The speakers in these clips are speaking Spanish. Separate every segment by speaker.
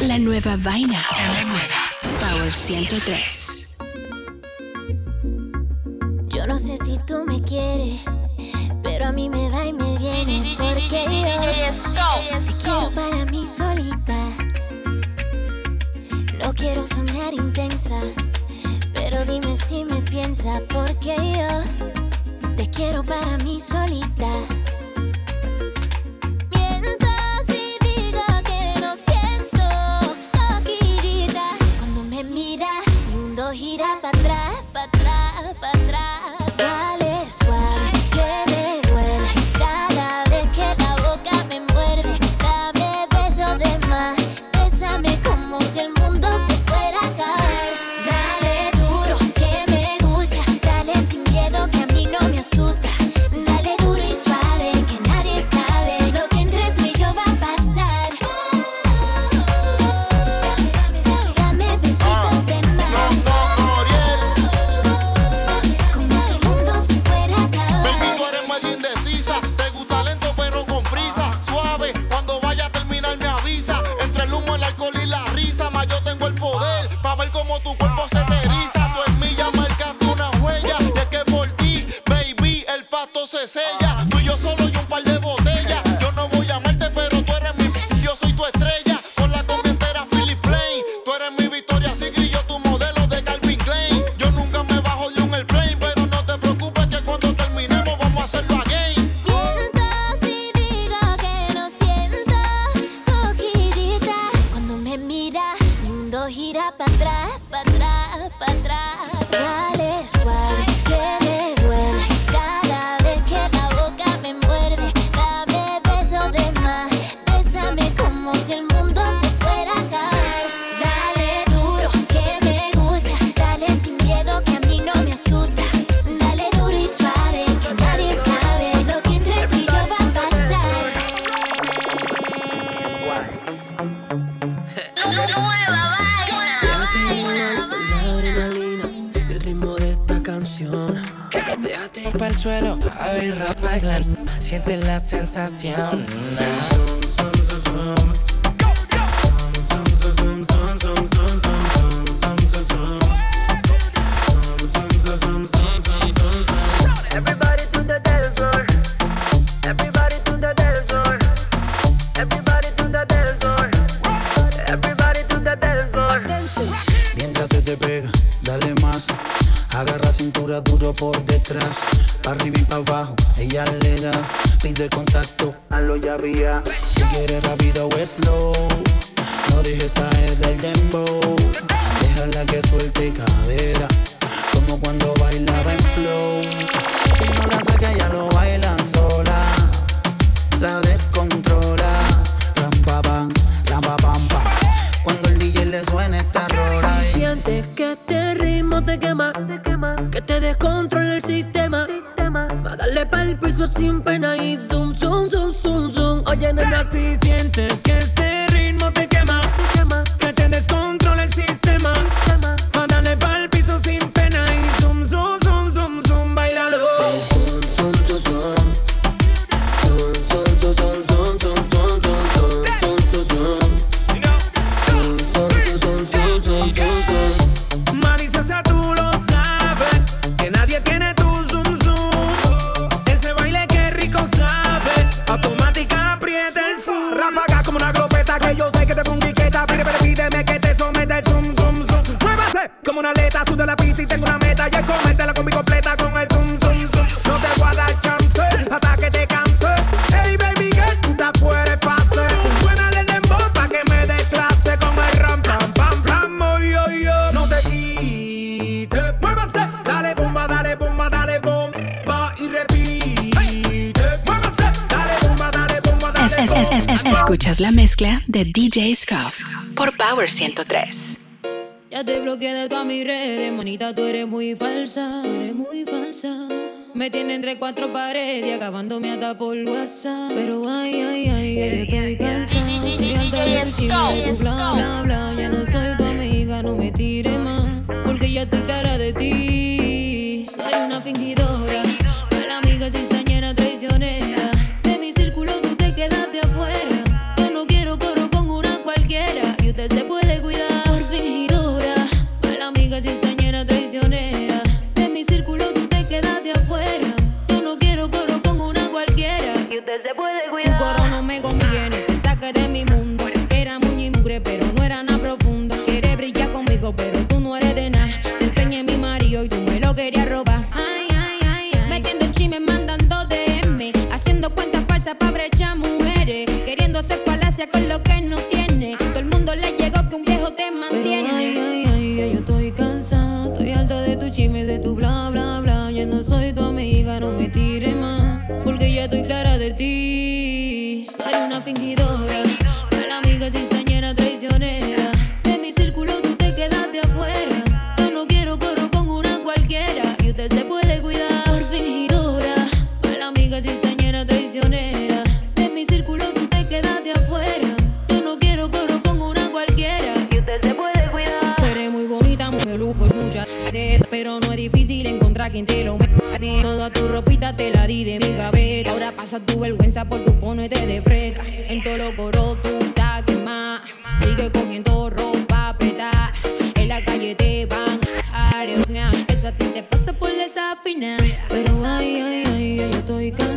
Speaker 1: La nueva vaina. La nueva. Power 103.
Speaker 2: Yo no sé si tú me quieres, pero a mí me va y me viene porque yo te quiero para mí solita. No quiero sonar intensa, pero dime si me piensa porque yo te quiero para mí solita.
Speaker 3: es
Speaker 4: ella. suelo, baby, rock, bailan, siente la sensación.
Speaker 5: Si quieres rápido o slow, no dejes caer del dembow. Déjala que suelte cadera, como cuando bailaba en flow. Si no la saca ya lo baila sola, la descontrola. Rampa pam, ram pa pam pam. Cuando el DJ le suena esta rola. Eh. Y...
Speaker 4: Sientes que este ritmo te quema, que te descontrola el sistema. Va a darle pa'l piso sin pena y zoom, zoom, zoom, zoom. Oye, nena, si sientes que
Speaker 1: ser escuchas la mezcla de DJ Scuff por Power 103.
Speaker 6: Ya te bloqueé de todas mis redes, manita, tú eres muy falsa, eres muy falsa. Me tiene entre cuatro paredes, acabándome hasta por WhatsApp. Pero ay, ay, ay, ya estoy cansada. Estoy harta de bla, bla, bla. Ya no soy tu amiga, no me tires más, porque ya estoy cara de ti. niggas is Toda tu ropita te la di de mi gaveta. Ahora pasa tu vergüenza por tu ponete de freca. En todo lo coro tú estás más Sigue cogiendo ropa apretada. En la calle te van a areonar. Eso a ti te pasa por desafinar. Pero ay, ay, ay, yo estoy cansada.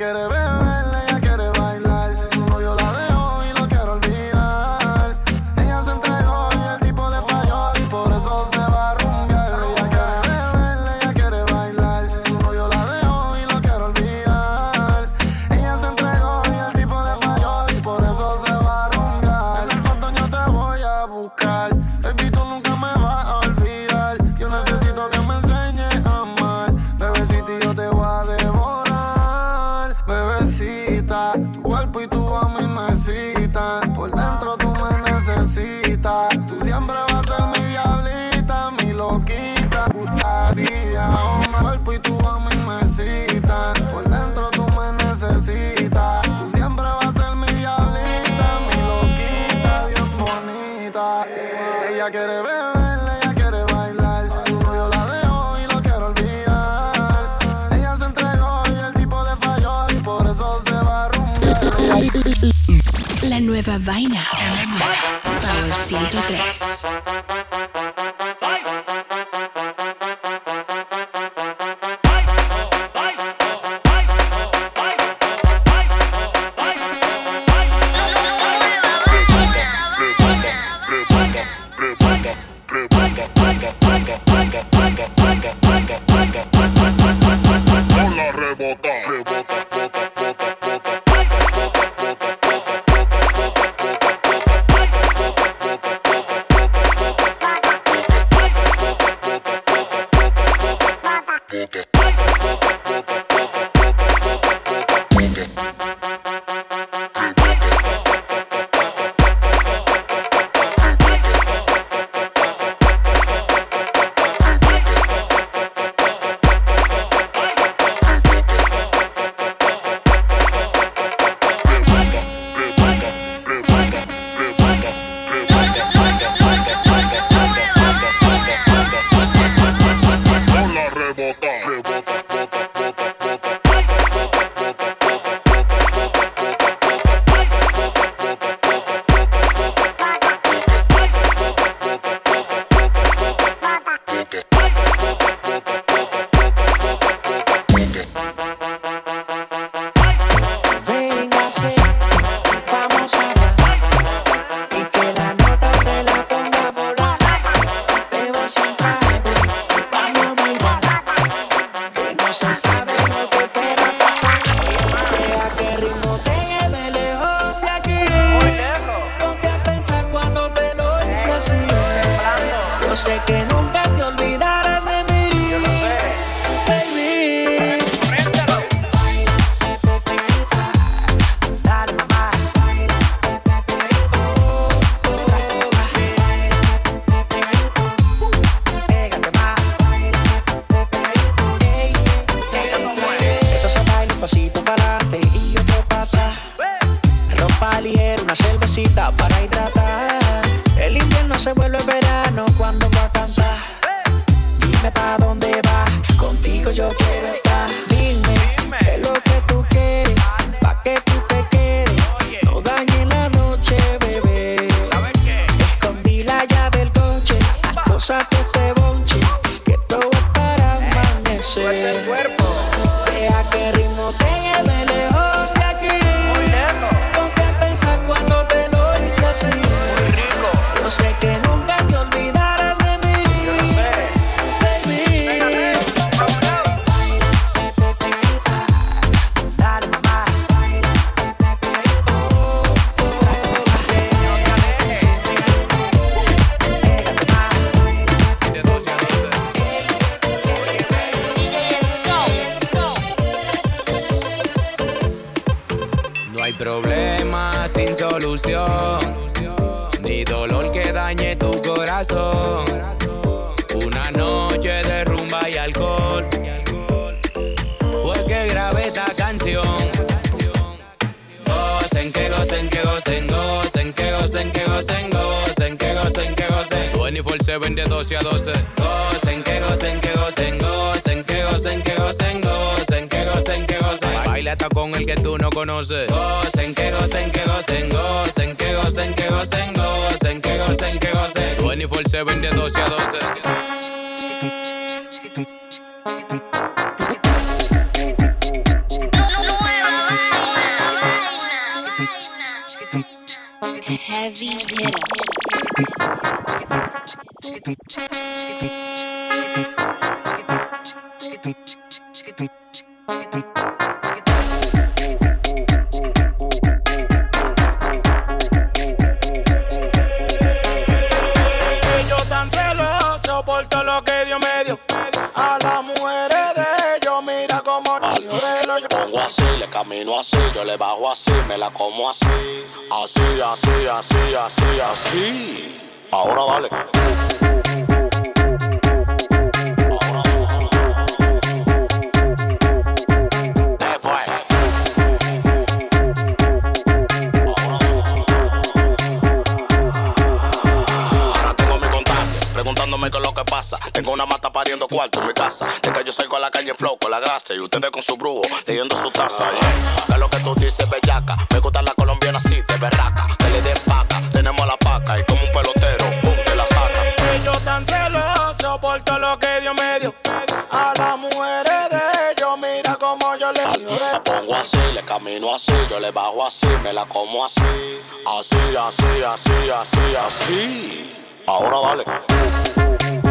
Speaker 7: quiere
Speaker 8: ver. nueva vaina. Power 103.
Speaker 9: Quiero
Speaker 10: corazón. Una noche de rumba y alcohol fue que grabé esta canción. Gocen, que gocen, que gocen, gocen, que gocen, que gocen, gocen, que gocen, que gocen. 24-7 de 12 a 12. Gocen, que gocen, que gocen, gocen, que gocen, que gocen, gocen, que gocen, que gocen. Baila hasta con el que tú no conoces. Gocen, que gocen, que gocen, gocen, que gocen, que gocen, gocen, 24-7 de 12 a 12.
Speaker 2: Heavy hitter.
Speaker 11: Camino así, yo le bajo así, me la como así. Así, así, así, así, así. Ahora dale. Tengo una mata pariendo cuarto en mi casa. De que yo salgo a la calle en flow con la grasa y ustedes con su brujo leyendo su taza. Yeah. ¿Qué es lo que tú dices, bellaca? Me gusta la colombiana así, de berraca. Que le den paca, tenemos la paca y como un pelotero, pum, te la saca.
Speaker 7: Ellos tan celosos por todo lo que Dios me dio. A las mujeres de ellos, mira como yo le digo de
Speaker 11: pongo así, le camino así, yo le bajo así, me la como así. Así, así, así, así, así. Ahora dale.